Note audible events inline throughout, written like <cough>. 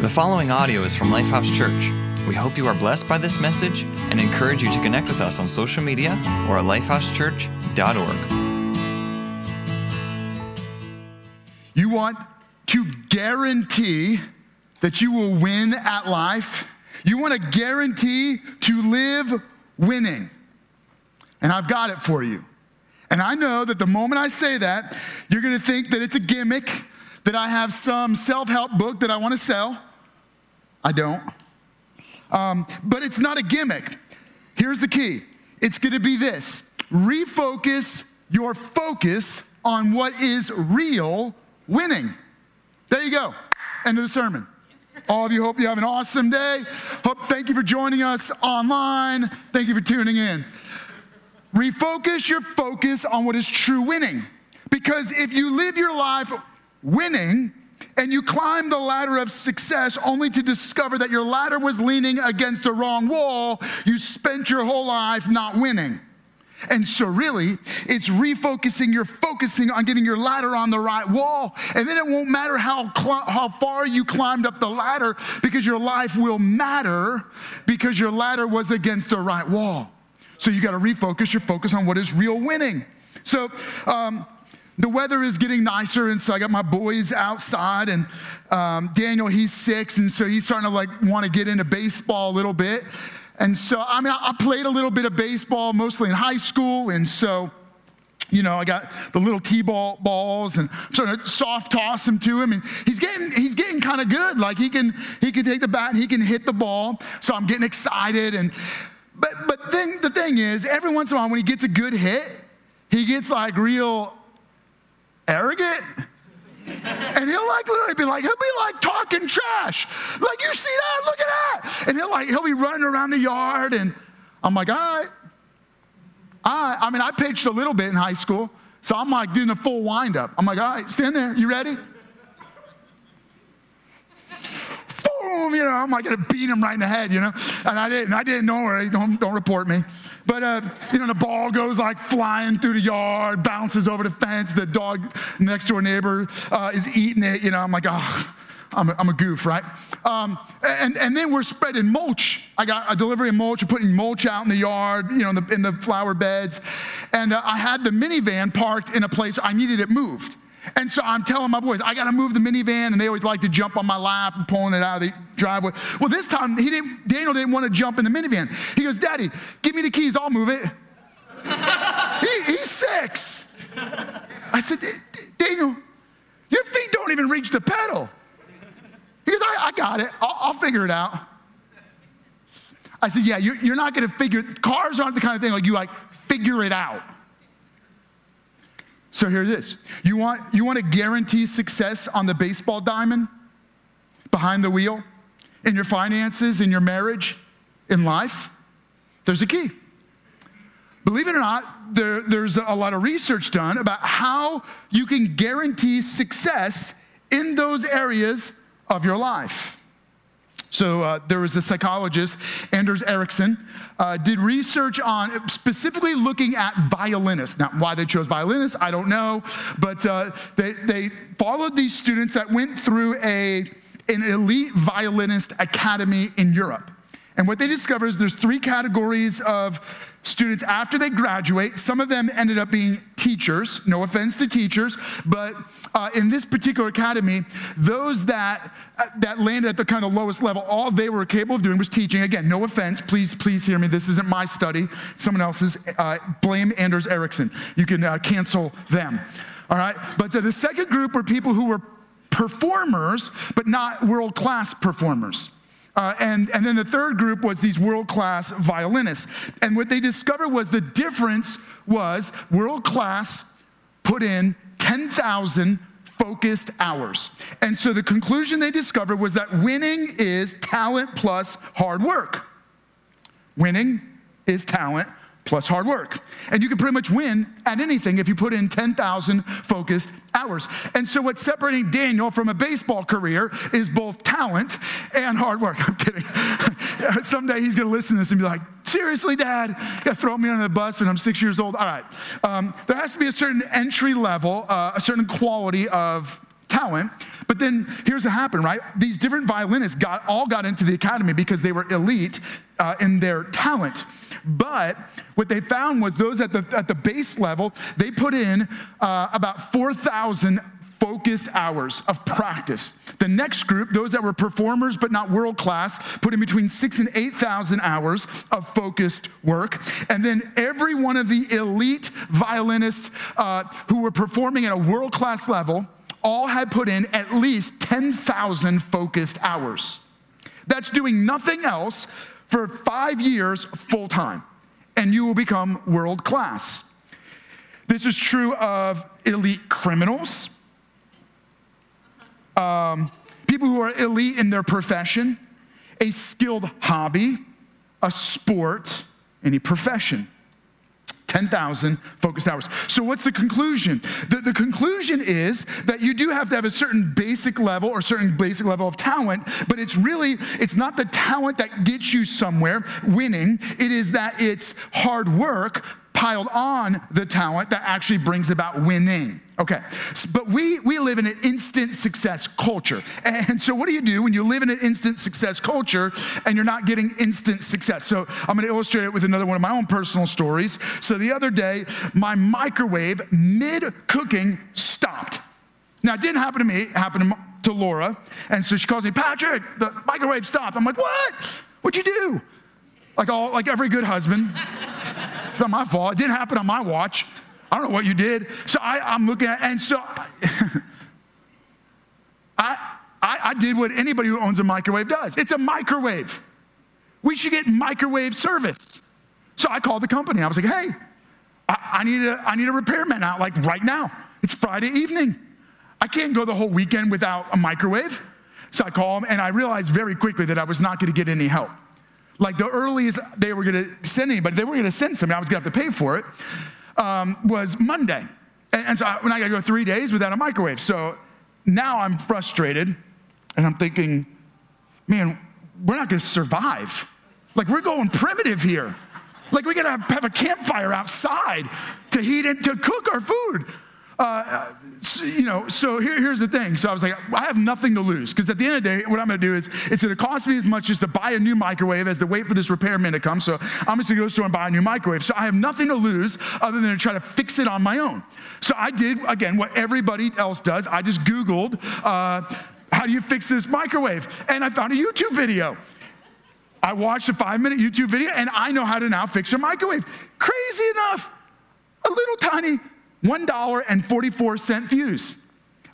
The following audio is from Lifehouse Church. We hope you are blessed by this message and encourage you to connect with us on social media or at lifehousechurch.org. You want to guarantee that you will win at life. You want to guarantee to live winning. And I've got it for you. And I know that the moment I say that, you're going to think that it's a gimmick, that I have some self help book that I want to sell. I don't. Um, but it's not a gimmick. Here's the key it's to be this refocus your focus on what is real winning. There you go. End of the sermon. All of you hope you have an awesome day. Hope, thank you for joining us online. Thank you for tuning in. Refocus your focus on what is true winning. Because if you live your life winning, and you climb the ladder of success only to discover that your ladder was leaning against the wrong wall, you spent your whole life not winning. And so, really, it's refocusing. You're focusing on getting your ladder on the right wall. And then it won't matter how, cl- how far you climbed up the ladder because your life will matter because your ladder was against the right wall. So, you got to refocus your focus on what is real winning. So, um, the weather is getting nicer, and so I got my boys outside, and um, Daniel, he's six, and so he's starting to like want to get into baseball a little bit. And so, I mean, I played a little bit of baseball mostly in high school, and so, you know, I got the little t-ball balls and I'm sort of soft toss them to him, and he's getting he's getting kind of good. Like he can he can take the bat and he can hit the ball. So I'm getting excited, and but but then the thing is, every once in a while when he gets a good hit, he gets like real arrogant. And he'll like literally be like, he'll be like talking trash. Like, you see that? Look at that. And he'll like, he'll be running around the yard. And I'm like, all right. I, I mean, I pitched a little bit in high school. So I'm like doing the full windup. I'm like, all right, stand there. You ready? Boom, you know, I'm like gonna beat him right in the head, you know? And I didn't, I didn't know where, don't, don't report me. But, uh, you know, the ball goes like flying through the yard, bounces over the fence. The dog next door neighbor uh, is eating it. You know, I'm like, oh, I'm a, I'm a goof, right? Um, and, and then we're spreading mulch. I got a delivery of mulch, putting mulch out in the yard, you know, in the, in the flower beds. And uh, I had the minivan parked in a place I needed it moved. And so I'm telling my boys, I got to move the minivan, and they always like to jump on my lap and pulling it out of the driveway. Well, this time he didn't. Daniel didn't want to jump in the minivan. He goes, "Daddy, give me the keys. I'll move it." <laughs> he, he's six. I said, Daniel, your feet don't even reach the pedal. He goes, I, I got it. I'll, I'll, figure it out. I said, Yeah, you're, you're not going to figure. Cars aren't the kind of thing like you like figure it out. So here it is. You want, you want to guarantee success on the baseball diamond, behind the wheel, in your finances, in your marriage, in life? There's a key. Believe it or not, there, there's a lot of research done about how you can guarantee success in those areas of your life. So uh, there was a psychologist, Anders Ericsson, uh, did research on specifically looking at violinists. Now, why they chose violinists, I don't know, but uh, they, they followed these students that went through a, an elite violinist academy in Europe. And what they discovered is there's three categories of students after they graduate. Some of them ended up being teachers, no offense to teachers, but uh, in this particular academy, those that, uh, that landed at the kind of lowest level, all they were capable of doing was teaching. Again, no offense, please, please hear me. This isn't my study, someone else's. Uh, blame Anders Ericsson. You can uh, cancel them. All right? But the second group were people who were performers, but not world class performers. Uh, and, and then the third group was these world class violinists. And what they discovered was the difference was world class put in 10,000 focused hours. And so the conclusion they discovered was that winning is talent plus hard work. Winning is talent plus hard work. And you can pretty much win at anything if you put in 10,000 focused hours. And so what's separating Daniel from a baseball career is both talent and hard work. <laughs> I'm kidding. <laughs> Someday he's gonna listen to this and be like, seriously, dad, you gotta throw me under the bus when I'm six years old. All right. Um, there has to be a certain entry level, uh, a certain quality of talent But then here's what happened, right? These different violinists got all got into the academy because they were elite uh, in their talent. But what they found was those at the, at the base level, they put in uh, about 4,000 focused hours of practice. The next group, those that were performers but not world class, put in between six and 8,000 hours of focused work. And then every one of the elite violinists uh, who were performing at a world class level all had put in at least 10,000 focused hours. That's doing nothing else for five years full time, and you will become world class. This is true of elite criminals, um, people who are elite in their profession, a skilled hobby, a sport, any profession. 10,000 focused hours. So, what's the conclusion? The, the, conclusion is that you do have to have a certain basic level or certain basic level of talent, but it's really, it's not the talent that gets you somewhere winning. It is that it's hard work piled on the talent that actually brings about winning. Okay, but we, we live in an instant success culture. <laughs> And so, what do you do when you live in an instant success culture and you're not getting instant success? So, I'm gonna illustrate it with another one of my own personal stories. So, the other day, my microwave mid cooking stopped. Now, it didn't happen to me, it happened to Laura. And so she calls me, Patrick, the microwave stopped. I'm like, what? What'd you do? Like all, like every good husband. <laughs> it's not my fault. It didn't happen on my watch. I don't know what you did. So I, am looking at, and so I, I, I did what anybody who owns a microwave does. It's a microwave. We should get microwave service. So I called the company. I was like, hey, I, I, need, a, I need a repairman out like right now. It's Friday evening. I can't go the whole weekend without a microwave. So I call them, and I realized very quickly that I was not going to get any help. Like the earliest they were going to send anybody, they were going to send somebody, I was going to have to pay for it um, was Monday. And, and so I, when I got to go three days without a microwave. So now I'm frustrated and I'm thinking, man, we're not going to survive. Like we're going primitive here. Like we got to have, have, a campfire outside to heat it, to cook our food. Uh, you know, so here, here's the thing. So I was like, I have nothing to lose because at the end of the day, what I'm going to do is it's going to cost me as much as to buy a new microwave as to wait for this repairman to come. So I'm just going to go to the store and buy a new microwave. So I have nothing to lose other than to try to fix it on my own. So I did again what everybody else does. I just Googled uh, how do you fix this microwave, and I found a YouTube video. I watched a five minute YouTube video and I know how to now fix a microwave. Crazy enough, a little tiny $1.44 fuse.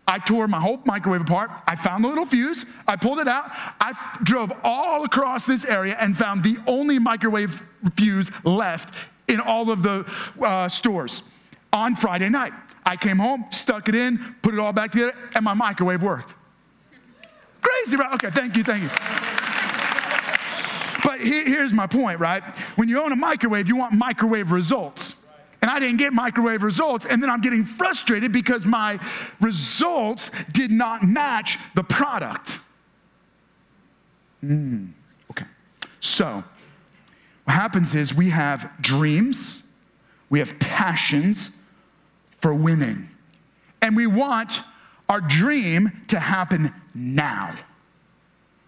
I tore my whole microwave apart. I found the little fuse. I pulled it out. I f- drove all across this area and found the only microwave fuse left in all of the uh, stores on Friday night. I came home, stuck it in, put it all back together, and my microwave worked. Crazy, right? Okay, thank you, thank you. But here's my point, right? When you own a microwave, you want microwave results and I didn't get microwave results. And then I'm getting frustrated because my results did not match the product. Mm, okay. So, what happens is we have dreams, we have passions for winning, and we want our dream to happen now.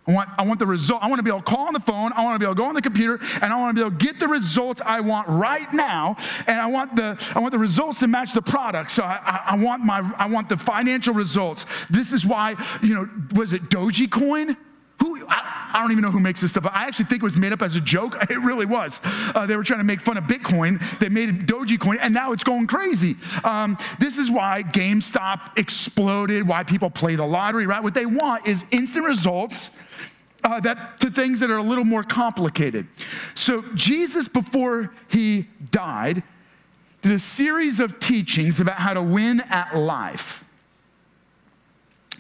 I want, I want the result. I want to be able to call on the phone. I want to be able to go on the computer and I want to be able to get the results I want right now. And I want the, I want the results to match the product. So I, I, I want my, I want the financial results. This is why, you know, was it Dogecoin? Who, I, I, don't even know who makes this stuff. I actually think it was made up as a joke. <laughs> It really was. Uh, they were trying to make fun of Bitcoin. They made Doji Dogecoin, and now it's going crazy. Um, this is why GameStop exploded, why people play the lottery, right? What they want is instant results uh, that to things that are a little more complicated. So Jesus, before he died, did a series of teachings about how to win at life.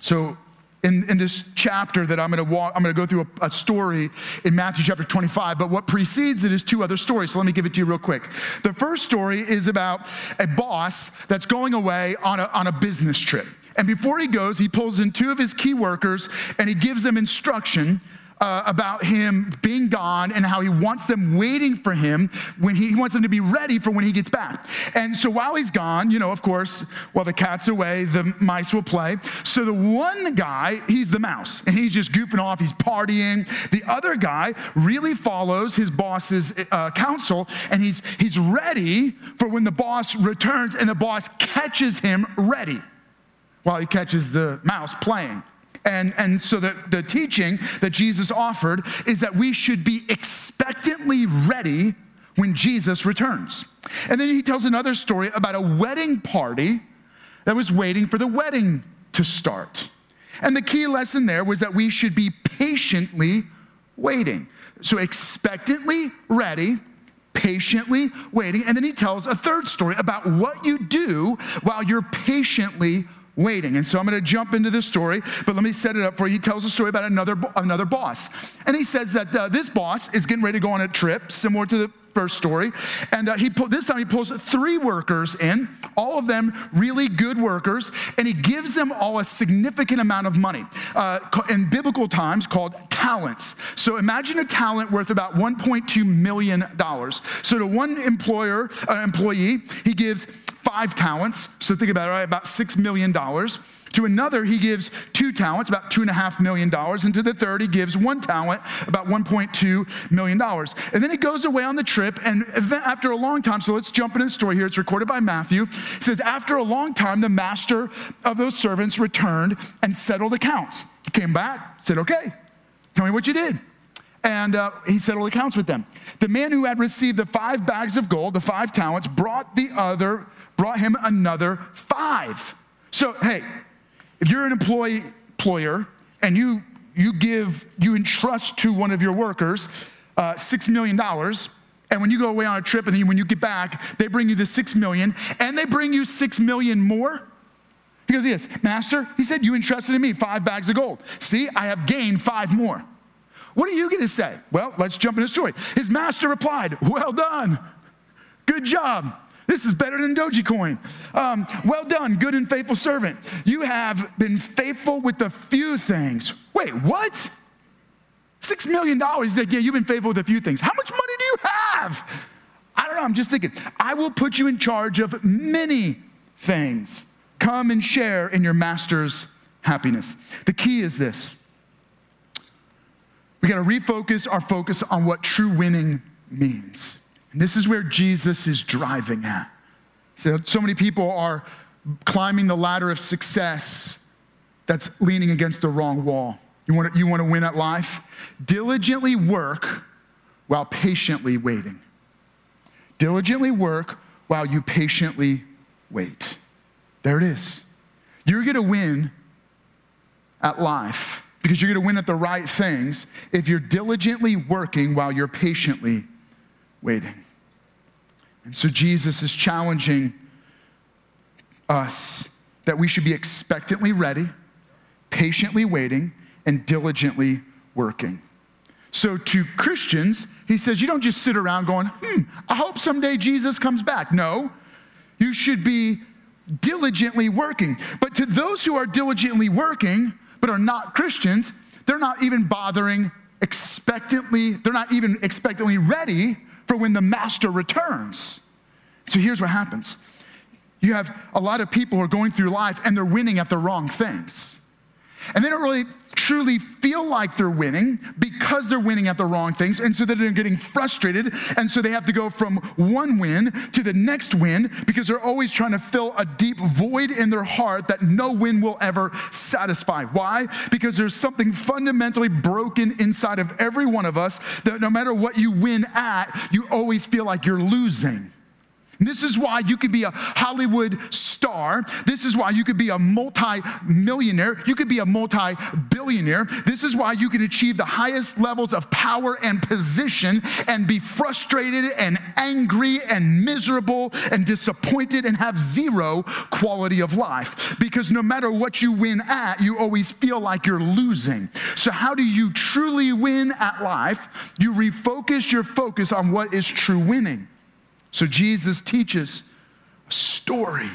So in, in this chapter that I'm going to walk, I'm going to go through a, a, story in Matthew chapter 25, but what precedes it is two other stories. So let me give it to you real quick. The first story is about a boss that's going away on a, on a business trip. And before he goes, he pulls in two of his key workers and he gives them instruction uh, about him being gone and how he wants them waiting for him when he, he, wants them to be ready for when he gets back. And so while he's gone, you know, of course, while the cat's away, the mice will play. So the one guy, he's the mouse, and he's just goofing off, he's partying. The other guy really follows his boss's uh, counsel, and he's he's ready for when the boss returns, and the boss catches him ready while he catches the mouse playing. And, and so the, the teaching that Jesus offered is that we should be expectantly ready when Jesus returns. And then he tells another story about a wedding party that was waiting for the wedding to start. And the key lesson there was that we should be patiently waiting. So expectantly ready, patiently waiting. And then he tells a third story about what you do while you're patiently waiting. And so I'm going to jump into this story, but let me set it up for you. He tells a story about another, another boss. And he says that uh, this boss is getting ready to go on a trip, similar to the first story. And uh, he pull, this time he pulls three workers in, all of them really good workers, and he gives them all a significant amount of money uh, in biblical times called talents. So imagine a talent worth about 1.2 million dollars. So to one employer, uh, employee, he gives five talents. So think about it, right? About $6 million. To another, he gives two talents, about $2.5 million. And to the third, he gives one talent, about $1.2 million. And then he goes away on the trip. And after a long time, so let's jump into the story here. It's recorded by Matthew. It says, After a long time, the master of those servants returned and settled accounts. He came back, said, Okay, tell me what you did. And uh, he settled accounts with them. The man who had received the five bags of gold, the five talents, brought the other brought him another five. So, hey, if you're an employee, employer and you, you give, you entrust to one of your workers uh, $6 million, and when you go away on a trip and then when you get back, they bring you the 6 million and they bring you 6 million more. He goes, Yes, Master, he said, You entrusted in me five bags of gold. See, I have gained five more. What are you going to say? Well, let's jump into the story. His master replied, Well done. Good job. This is better than Dogecoin. Um, well done, good and faithful servant. You have been faithful with a few things. Wait, what? Six million dollars. He said, Yeah, you've been faithful with a few things. How much money do you have? I don't know. I'm just thinking, I will put you in charge of many things. Come and share in your master's happiness. The key is this we got to refocus our focus on what true winning means. And this is where Jesus is driving at. So, so many people are climbing the ladder of success that's leaning against the wrong wall. You want to, you want to win at life? Diligently work while patiently waiting. Diligently work while you patiently wait. There it is. You're going to win at life because you're going to win at the right things if you're diligently working while you're patiently waiting. And so Jesus is challenging us that we should be expectantly ready, patiently waiting, and diligently working. So to Christians, he says, you don't just sit around going, hmm, I hope someday Jesus comes back. No, you should be diligently working. But to those who are diligently working, but are not Christians, they're not even bothering expectantly, they're not even expectantly ready for when the master returns. So here's what happens you have a lot of people who are going through life and they're winning at the wrong things. And they don't really truly feel like they're winning because they're winning at the wrong things. And so they're getting frustrated. And so they have to go from one win to the next win because they're always trying to fill a deep void in their heart that no win will ever satisfy. Why? Because there's something fundamentally broken inside of every one of us that no matter what you win at, you always feel like you're losing. This is why you could be a Hollywood star. This is why you could be a multi millionaire. You could be a multi billionaire. This is why you can achieve the highest levels of power and position and be frustrated and angry and miserable and disappointed and have zero quality of life. Because no matter what you win at, you always feel like you're losing. So, how do you truly win at life? You refocus your focus on what is true winning. So Jesus teaches a story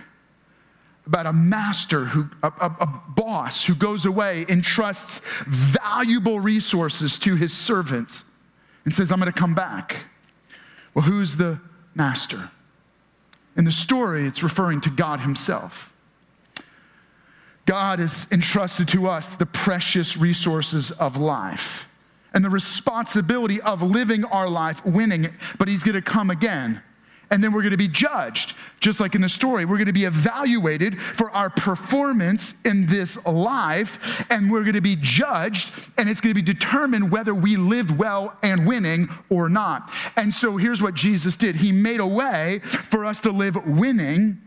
about a master who a, a, a, boss who goes away entrusts valuable resources to his servants and says i'm going to come back. Well who's the master? In the story it's referring to god himself. God has entrusted to us the precious resources of life and the responsibility of living our life winning it but he's going to come again and then we're going to be judged, just like in the story. We're going to be evaluated for our performance in this life, and we're going to be judged, and it's going to be determined whether we lived well and winning or not. And so here's what Jesus did He made a way for us to live winning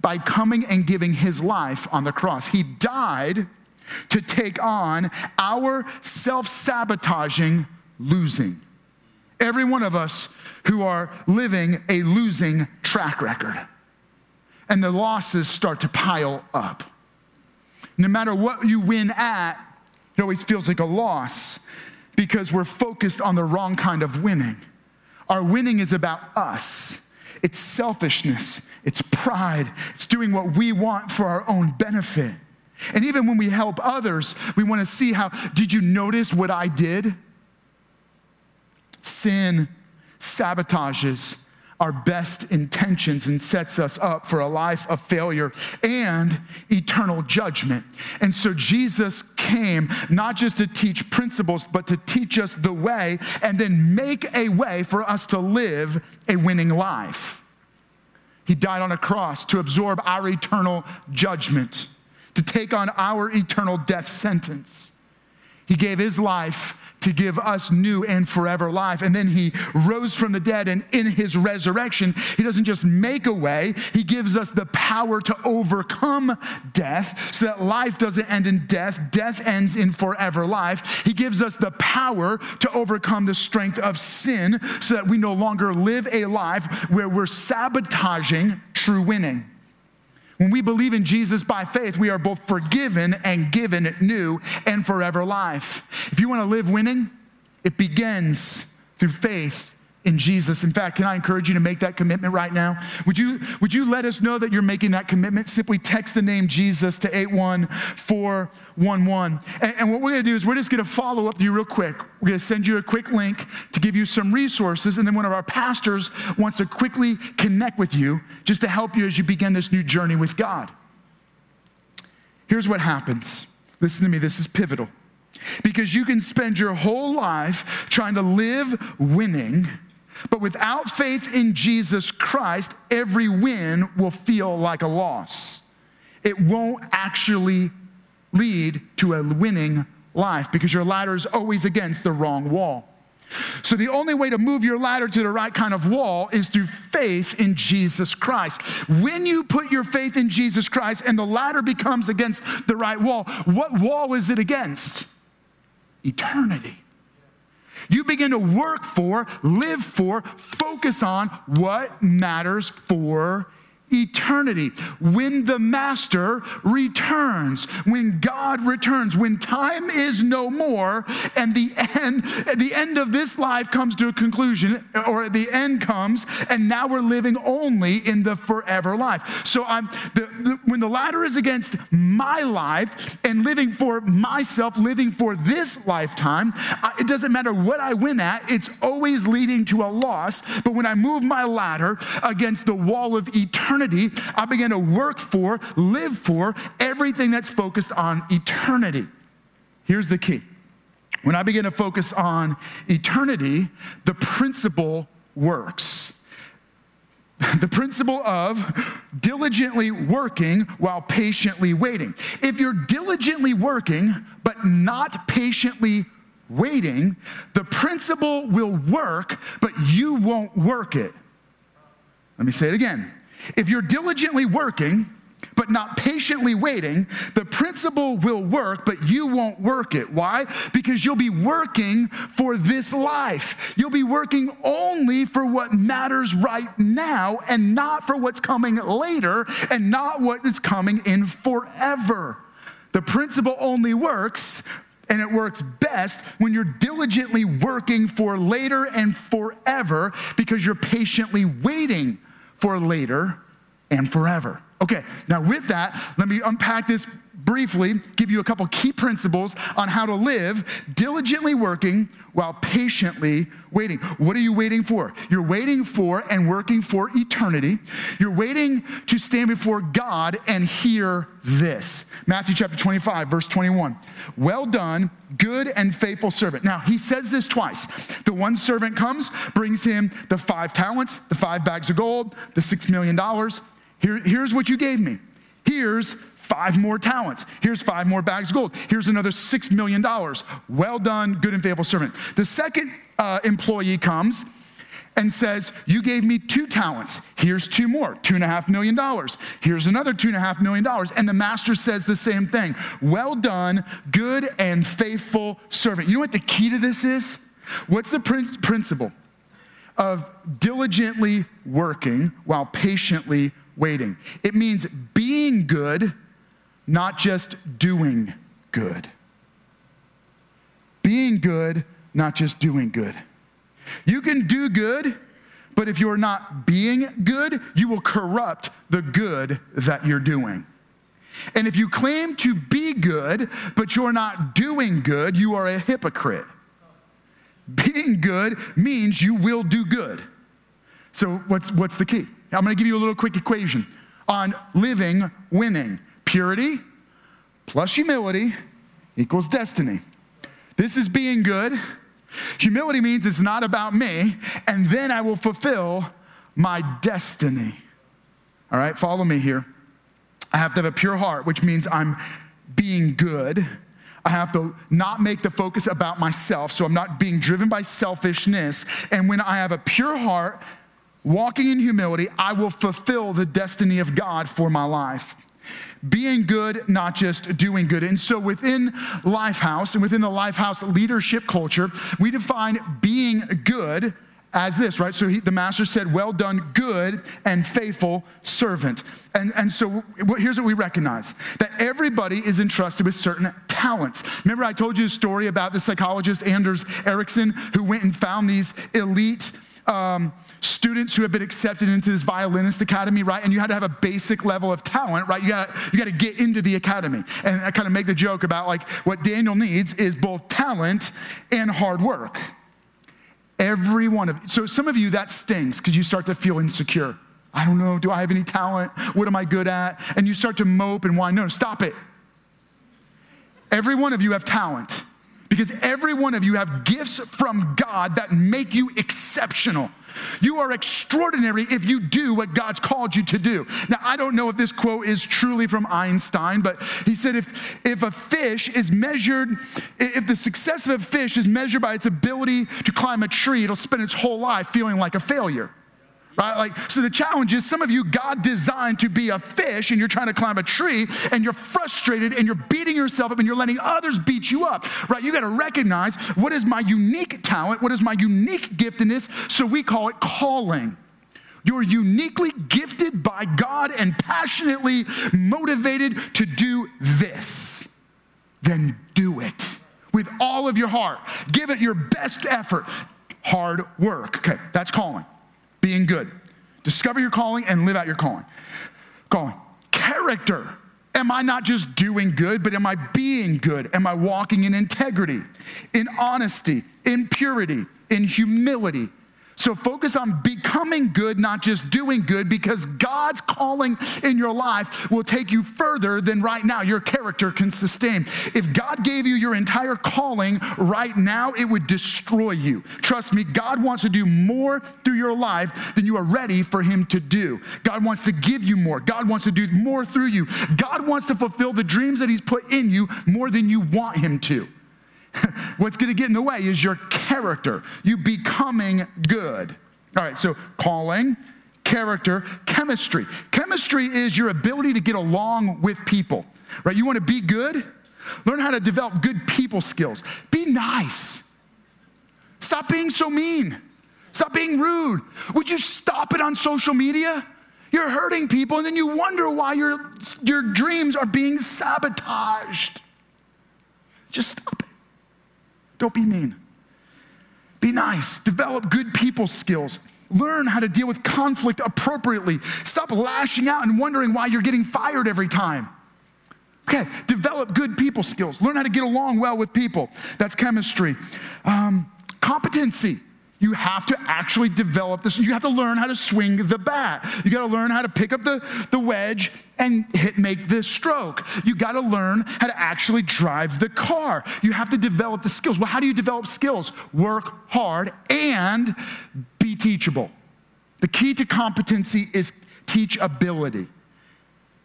by coming and giving His life on the cross. He died to take on our self sabotaging losing. Every one of us who are living a losing track record. And the losses start to pile up. No matter what you win at, it always feels like a loss because we're focused on the wrong kind of winning. Our winning is about us. It's selfishness, it's pride, it's doing what we want for our own benefit. And even when we help others, we want to see how did you notice what I did? Sin sabotages our best intentions and sets us up for a life of failure and eternal judgment. And so Jesus came not just to teach principles, but to teach us the way and then make a way for us to live a winning life. He died on a cross to absorb our eternal judgment, to take on our eternal death sentence. He gave his life to give us new and forever life. And then he rose from the dead, and in his resurrection, he doesn't just make a way, he gives us the power to overcome death so that life doesn't end in death, death ends in forever life. He gives us the power to overcome the strength of sin so that we no longer live a life where we're sabotaging true winning. When we believe in Jesus by faith, we are both forgiven and given new and forever life. If you want to live winning, it begins through faith in Jesus. In fact, can I encourage you to make that commitment right now? Would you, would you let us know that you're making that commitment? Simply text the name Jesus to 81411. And, and what we're gonna do is we're just gonna follow up with you real quick. We're gonna send you a quick link to give you some resources, and then one of our pastors wants to quickly connect with you just to help you as you begin this new journey with God. Here's what happens. Listen to me, this is pivotal. Because you can spend your whole life trying to live winning but without faith in Jesus Christ, every win will feel like a loss. It won't actually lead to a winning life because your ladder is always against the wrong wall. So, the only way to move your ladder to the right kind of wall is through faith in Jesus Christ. When you put your faith in Jesus Christ and the ladder becomes against the right wall, what wall is it against? Eternity. You begin to work for, live for, focus on what matters for eternity. When the master returns, when God returns, when time is no more and the end, the end of this life comes to a conclusion, or the end comes, and now we're living only in the forever life. So I'm the, the, when the ladder is against my life and living for myself, living for this lifetime, I, it doesn't matter what I win at, it's always leading to a loss. But when I move my ladder against the wall of eternity, eternity, I begin to work for, live for everything that's focused on eternity. Here's the key when I begin to focus on eternity, the principle works. <laughs> The principle of diligently working while patiently waiting. If you're diligently working but not patiently waiting, the principle will work, but you won't work it. Let me say it again. If you're diligently working, but not patiently waiting, the principle will work, but you won't work it. Why? Because you'll be working for this life. You'll be working only for what matters right now and not for what's coming later and not what is coming in forever. The principle only works and it works best when you're diligently working for later and forever because you're patiently waiting for later and forever. Okay, now with that, let me unpack this briefly, give you a couple key principles on how to live diligently working while patiently waiting. What are you waiting for? You're waiting for and working for eternity. You're waiting to stand before God and hear this. Matthew chapter 25, verse 21. Well done, good and faithful servant. Now, he says this twice. The one servant comes, brings him the five talents, the five bags of gold, the six million dollars. Here, here's what you gave me. Here's five more talents. Here's five more bags of gold. Here's another $6 million. Well done, good and faithful servant. The second uh, employee comes and says, You gave me two talents. Here's two more, two and a half million dollars. Here's another two and a half million dollars. And the master says the same thing. Well done, good and faithful servant. You know what the key to this is? What's the prin- principle of diligently working while patiently waiting? It means being good not just doing good. Being good, not just doing good. You can do good, but if you're not being good, you will corrupt the good that you're doing. And if you claim to be good, but you're not doing good, you are a hypocrite. Being good means you will do good. So, what's, what's the key? I'm gonna give you a little quick equation on living winning. Purity plus humility equals destiny. This is being good. Humility means it's not about me, and then I will fulfill my destiny. All right, follow me here. I have to have a pure heart, which means I'm being good. I have to not make the focus about myself, so I'm not being driven by selfishness. And when I have a pure heart, walking in humility, I will fulfill the destiny of God for my life being good, not just doing good. And so within Lifehouse and within the Lifehouse leadership culture, we define being good as this, right? So he, the master said, Well done, good and faithful servant. And, and so here's what we recognize that everybody is entrusted with certain talents. Remember, I told you a story about the psychologist Anders Ericsson who went and found these elite um, students who have been accepted into this violinist academy, right? And you had to have a basic level of talent, right? You got you got to get into the academy. And I kind of make the joke about like what Daniel needs is both talent and hard work. Every one of so some of you that stings because you start to feel insecure. I don't know. Do I have any talent? What am I good at? And you start to mope and whine. No, stop it. Every one of you have talent because every one of you have gifts from God that make you exceptional. You are extraordinary if you do what God's called you to do. Now, I don't know if this quote is truly from Einstein, but he said if, if a fish is measured, if the success of a fish is measured by its ability to climb a tree, it'll spend its whole life feeling like a failure right? Like, so the challenge is some of you, God designed to be a fish and you're trying to climb a tree and you're frustrated and you're beating yourself up and you're letting others beat you up, right? You got to recognize what is my unique talent, what is my unique giftedness, so we call it calling. You're uniquely gifted by God and passionately motivated to do this. Then do it with all of your heart. Give it your best effort. Hard work. Okay, that's calling being good. Discover your calling and live out your calling. Calling. Character. Am I not just doing good, but am I being good? Am I walking in integrity, in honesty, in purity, in humility, so focus on becoming good, not just doing good, because God's calling in your life will take you further than right now your character can sustain. If God gave you your entire calling right now, it would destroy you. Trust me, God wants to do more through your life than you are ready for Him to do. God wants to give you more. God wants to do more through you. God wants to fulfill the dreams that He's put in you more than you want Him to. <laughs> What's going to get in the way is your character, you becoming good. All right, so calling, character, chemistry. Chemistry is your ability to get along with people, right? You want to be good? Learn how to develop good people skills. Be nice. Stop being so mean. Stop being rude. Would you stop it on social media? You're hurting people, and then you wonder why your, your dreams are being sabotaged. Just stop it. Don't be mean. Be nice. Develop good people skills. Learn how to deal with conflict appropriately. Stop lashing out and wondering why you're getting fired every time. Okay, develop good people skills. Learn how to get along well with people. That's chemistry. Um, competency. You have to actually develop this. You have to learn how to swing the bat. You got to learn how to pick up the, the wedge and hit, make the stroke. You got to learn how to actually drive the car. You have to develop the skills. Well, how do you develop skills? Work hard and be teachable. The key to competency is teachability.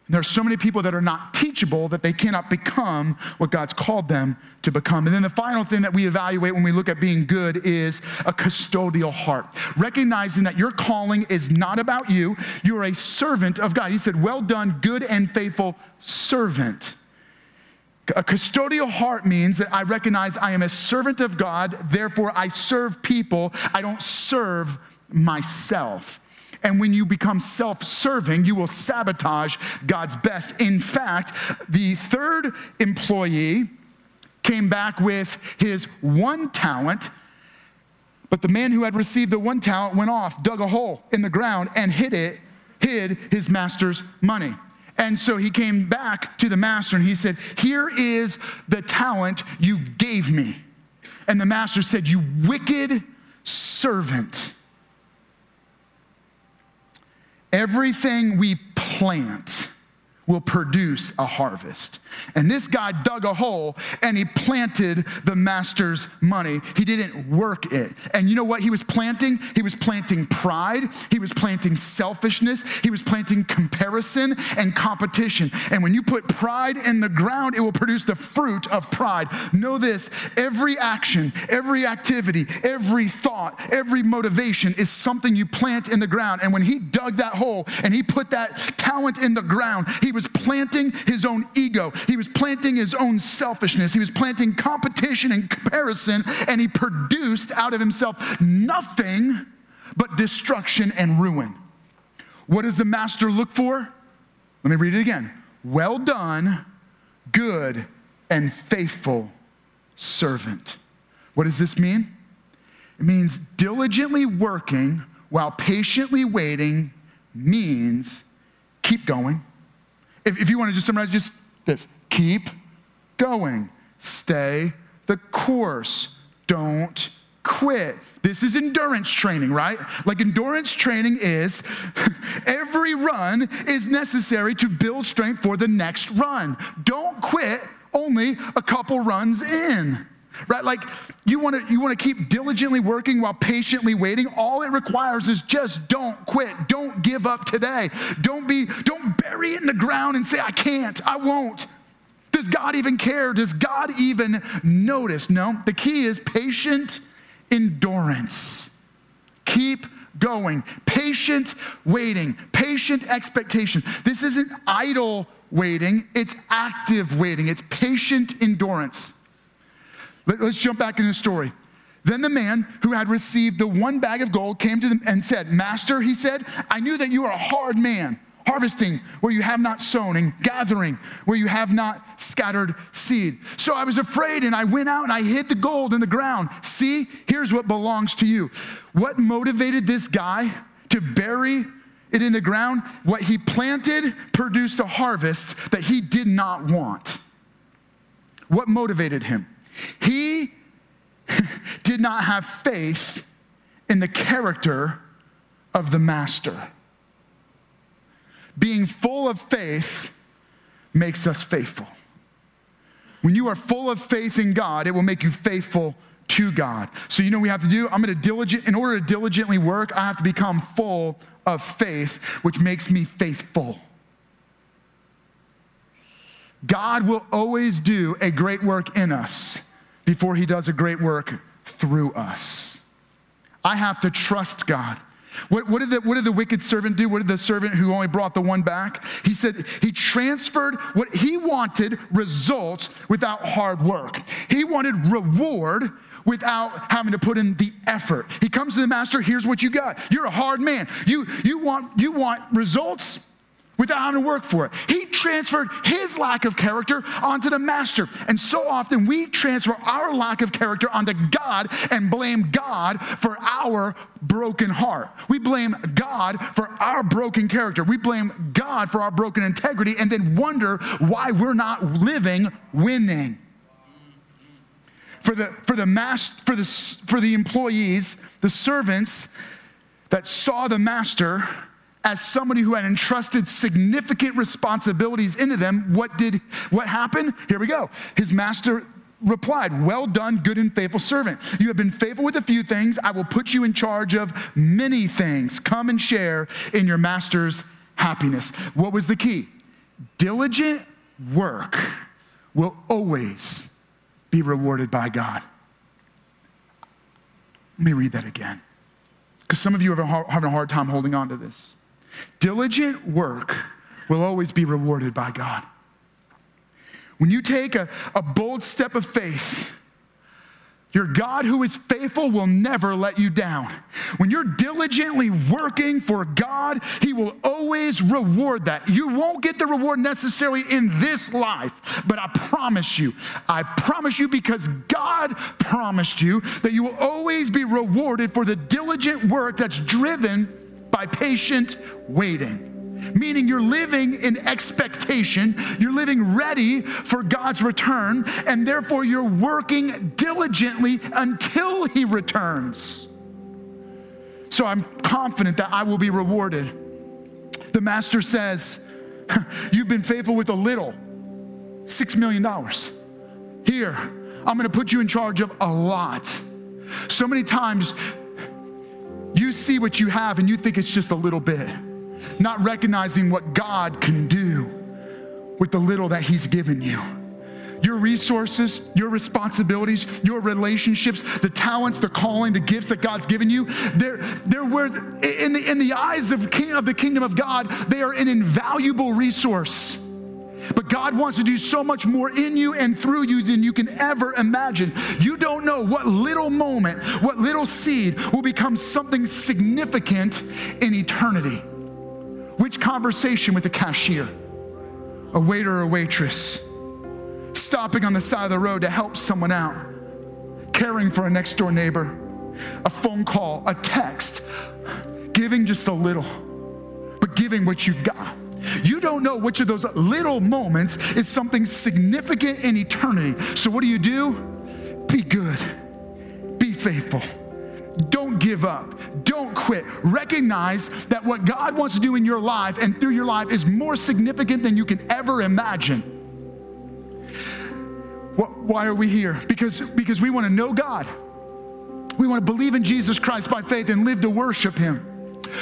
And there are so many people that are not teachable that they cannot become what God's called them to become. And then the final thing that we evaluate when we look at being good is a custodial heart, recognizing that your calling is not about you. You are a servant of God. He said, Well done, good and faithful servant. A custodial heart means that I recognize I am a servant of God, therefore I serve people, I don't serve myself. And when you become self serving, you will sabotage God's best. In fact, the third employee came back with his one talent, but the man who had received the one talent went off, dug a hole in the ground, and hid it, hid his master's money. And so he came back to the master and he said, Here is the talent you gave me. And the master said, You wicked servant. Everything we plant will produce a harvest. And this guy dug a hole and he planted the master's money. He didn't work it. And you know what he was planting? He was planting pride, he was planting selfishness, he was planting comparison and competition. And when you put pride in the ground, it will produce the fruit of pride. Know this every action, every activity, every thought, every motivation is something you plant in the ground. And when he dug that hole and he put that talent in the ground, he was planting his own ego. He was planting his own selfishness. He was planting competition and comparison, and he produced out of himself nothing but destruction and ruin. What does the master look for? Let me read it again. Well done, good and faithful servant. What does this mean? It means diligently working while patiently waiting means keep going if, if you want to just summarize, just this keep going, stay the course, don't quit. This is endurance training, right? Like endurance training is <laughs> every run is necessary to build strength for the next run. Don't quit only a couple runs in right? Like you want to you want to keep diligently working while patiently waiting. All it requires is just don't quit. Don't give up today. Don't be don't bury it in the ground and say i can't. I won't. Does god even care? Does god even notice? No. The key is patient endurance. Keep going. Patient waiting. Patient expectation. This isn't idle waiting. It's active waiting. It's patient endurance let, us jump back in the story. Then the man who had received the one bag of gold came to them and said, Master, he said, I knew that you are a hard man, harvesting where you have not sown and gathering where you have not scattered seed. So I was afraid and I went out and I hid the gold in the ground. See, here's what belongs to you. What motivated this guy to bury it in the ground? What he planted produced a harvest that he did not want. What motivated him? He <laughs> did not have faith in the character of the master. Being full of faith makes us faithful. When you are full of faith in God, it will make you faithful to God. So, you know we have to do? I'm to diligent, in order to diligently work, I have to become full of faith, which makes me faithful. God will always do a great work in us before he does a great work through us. I have to trust God. What, what, did the, what did the wicked servant do? What did the servant who only brought the one back? He said he transferred what he wanted results without hard work. He wanted reward without having to put in the effort. He comes to the master, here's what you got. You're a hard man. You, you, want, you want results without having to work for it. He transferred his lack of character onto the master. And so often we transfer our lack of character onto God and blame God for our broken heart. We blame God for our broken character. We blame God for our broken integrity and then wonder why we're not living winning. For the, for the, mas- for the, for the employees, the servants that saw the master as somebody who had entrusted significant responsibilities into them, what did what happened? Here we go. His master replied, Well done, good and faithful servant. You have been faithful with a few things. I will put you in charge of many things. Come and share in your master's happiness. What was the key? Diligent work will always be rewarded by God. Let me read that again. Because some of you are having a hard time holding on to this. Diligent work will always be rewarded by God. When you take a, a bold step of faith, your God who is faithful will never let you down. When you're diligently working for God, He will always reward that. You won't get the reward necessarily in this life, but I promise you, I promise you because God promised you that you will always be rewarded for the diligent work that's driven by patient waiting. Meaning you're living in expectation, you're living ready for God's return, and therefore you're working diligently until He returns. So I'm confident that I will be rewarded. The Master says, <laughs> You've been faithful with a little, $6 million. Here, I'm gonna put you in charge of a lot. So many times, you see what you have and you think it's just a little bit, not recognizing what God can do with the little that He's given you. Your resources, your responsibilities, your relationships, the talents, the calling, the gifts that God's given you, they're, they're where, in the, in the eyes of, king, of the kingdom of God, they are an invaluable resource. But God wants to do so much more in you and through you than you can ever imagine. You don't know what little moment, what little seed will become something significant in eternity. Which conversation with the cashier, a waiter or a waitress, stopping on the side of the road to help someone out, caring for a next door neighbor, a phone call, a text, giving just a little, but giving what you've got. You don't know which of those little moments is something significant in eternity. So, what do you do? Be good, be faithful. Don't give up. Don't quit. Recognize that what God wants to do in your life and through your life is more significant than you can ever imagine. Why are we here? Because, because we want to know God. We want to believe in Jesus Christ by faith and live to worship Him.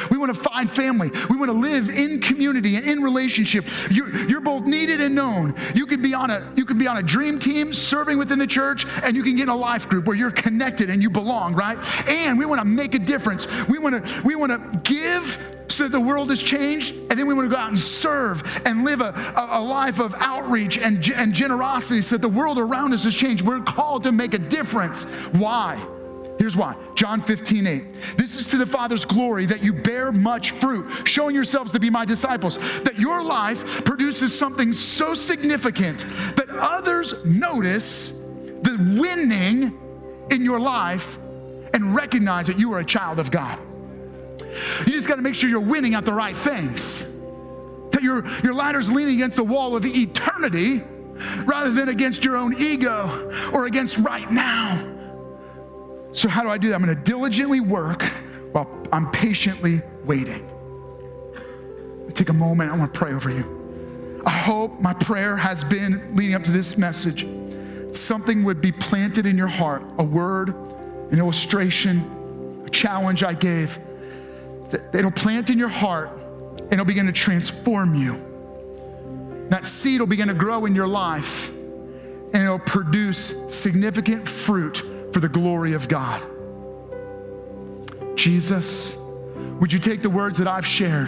We want to find family. We want to live in community and in relationship. You're, you're both needed and known. You can be on a you can be on a dream team serving within the church, and you can get in a life group where you're connected and you belong, right? And we want to make a difference. We want to we want to give so that the world has changed, and then we want to go out and serve and live a, a, a, life of outreach and, and generosity so that the world around us has changed. We're called to make a difference. Why? Here's why John 15, 8. This is to the Father's glory that you bear much fruit, showing yourselves to be my disciples, that your life produces something so significant that others notice the winning in your life and recognize that you are a child of God. You just got to make sure you're winning at the right things, that your, your ladder's leaning against the wall of eternity rather than against your own ego or against right now. So, how do I do that? I'm going to diligently work while I'm patiently waiting. Take a moment, I want to pray over you. I hope my prayer has been leading up to this message. Something would be planted in your heart a word, an illustration, a challenge I gave. It'll plant in your heart and it'll begin to transform you. That seed will begin to grow in your life and it'll produce significant fruit for the glory of God. Jesus, would you take the words that I've shared,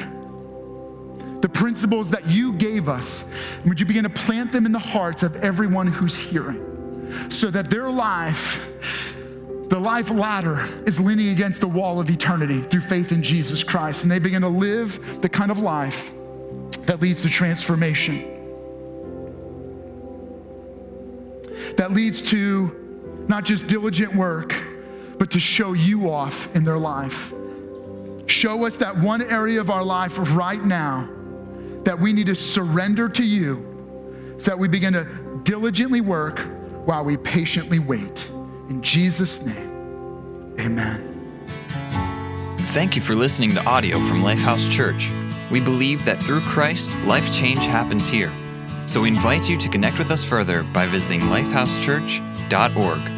the principles that you gave us, and would you begin to plant them in the hearts of everyone who's hearing so that their life, the life ladder, is leaning against the wall of eternity through faith in Jesus Christ, and they begin to live the kind of life that leads to transformation, that leads to not just diligent work, but to show you off in their life. Show us that one area of our life right now that we need to surrender to you so that we begin to diligently work while we patiently wait. In Jesus' name, amen. Thank you for listening to audio from Lifehouse Church. We believe that through Christ, life change happens here. So we invite you to connect with us further by visiting lifehousechurch.org.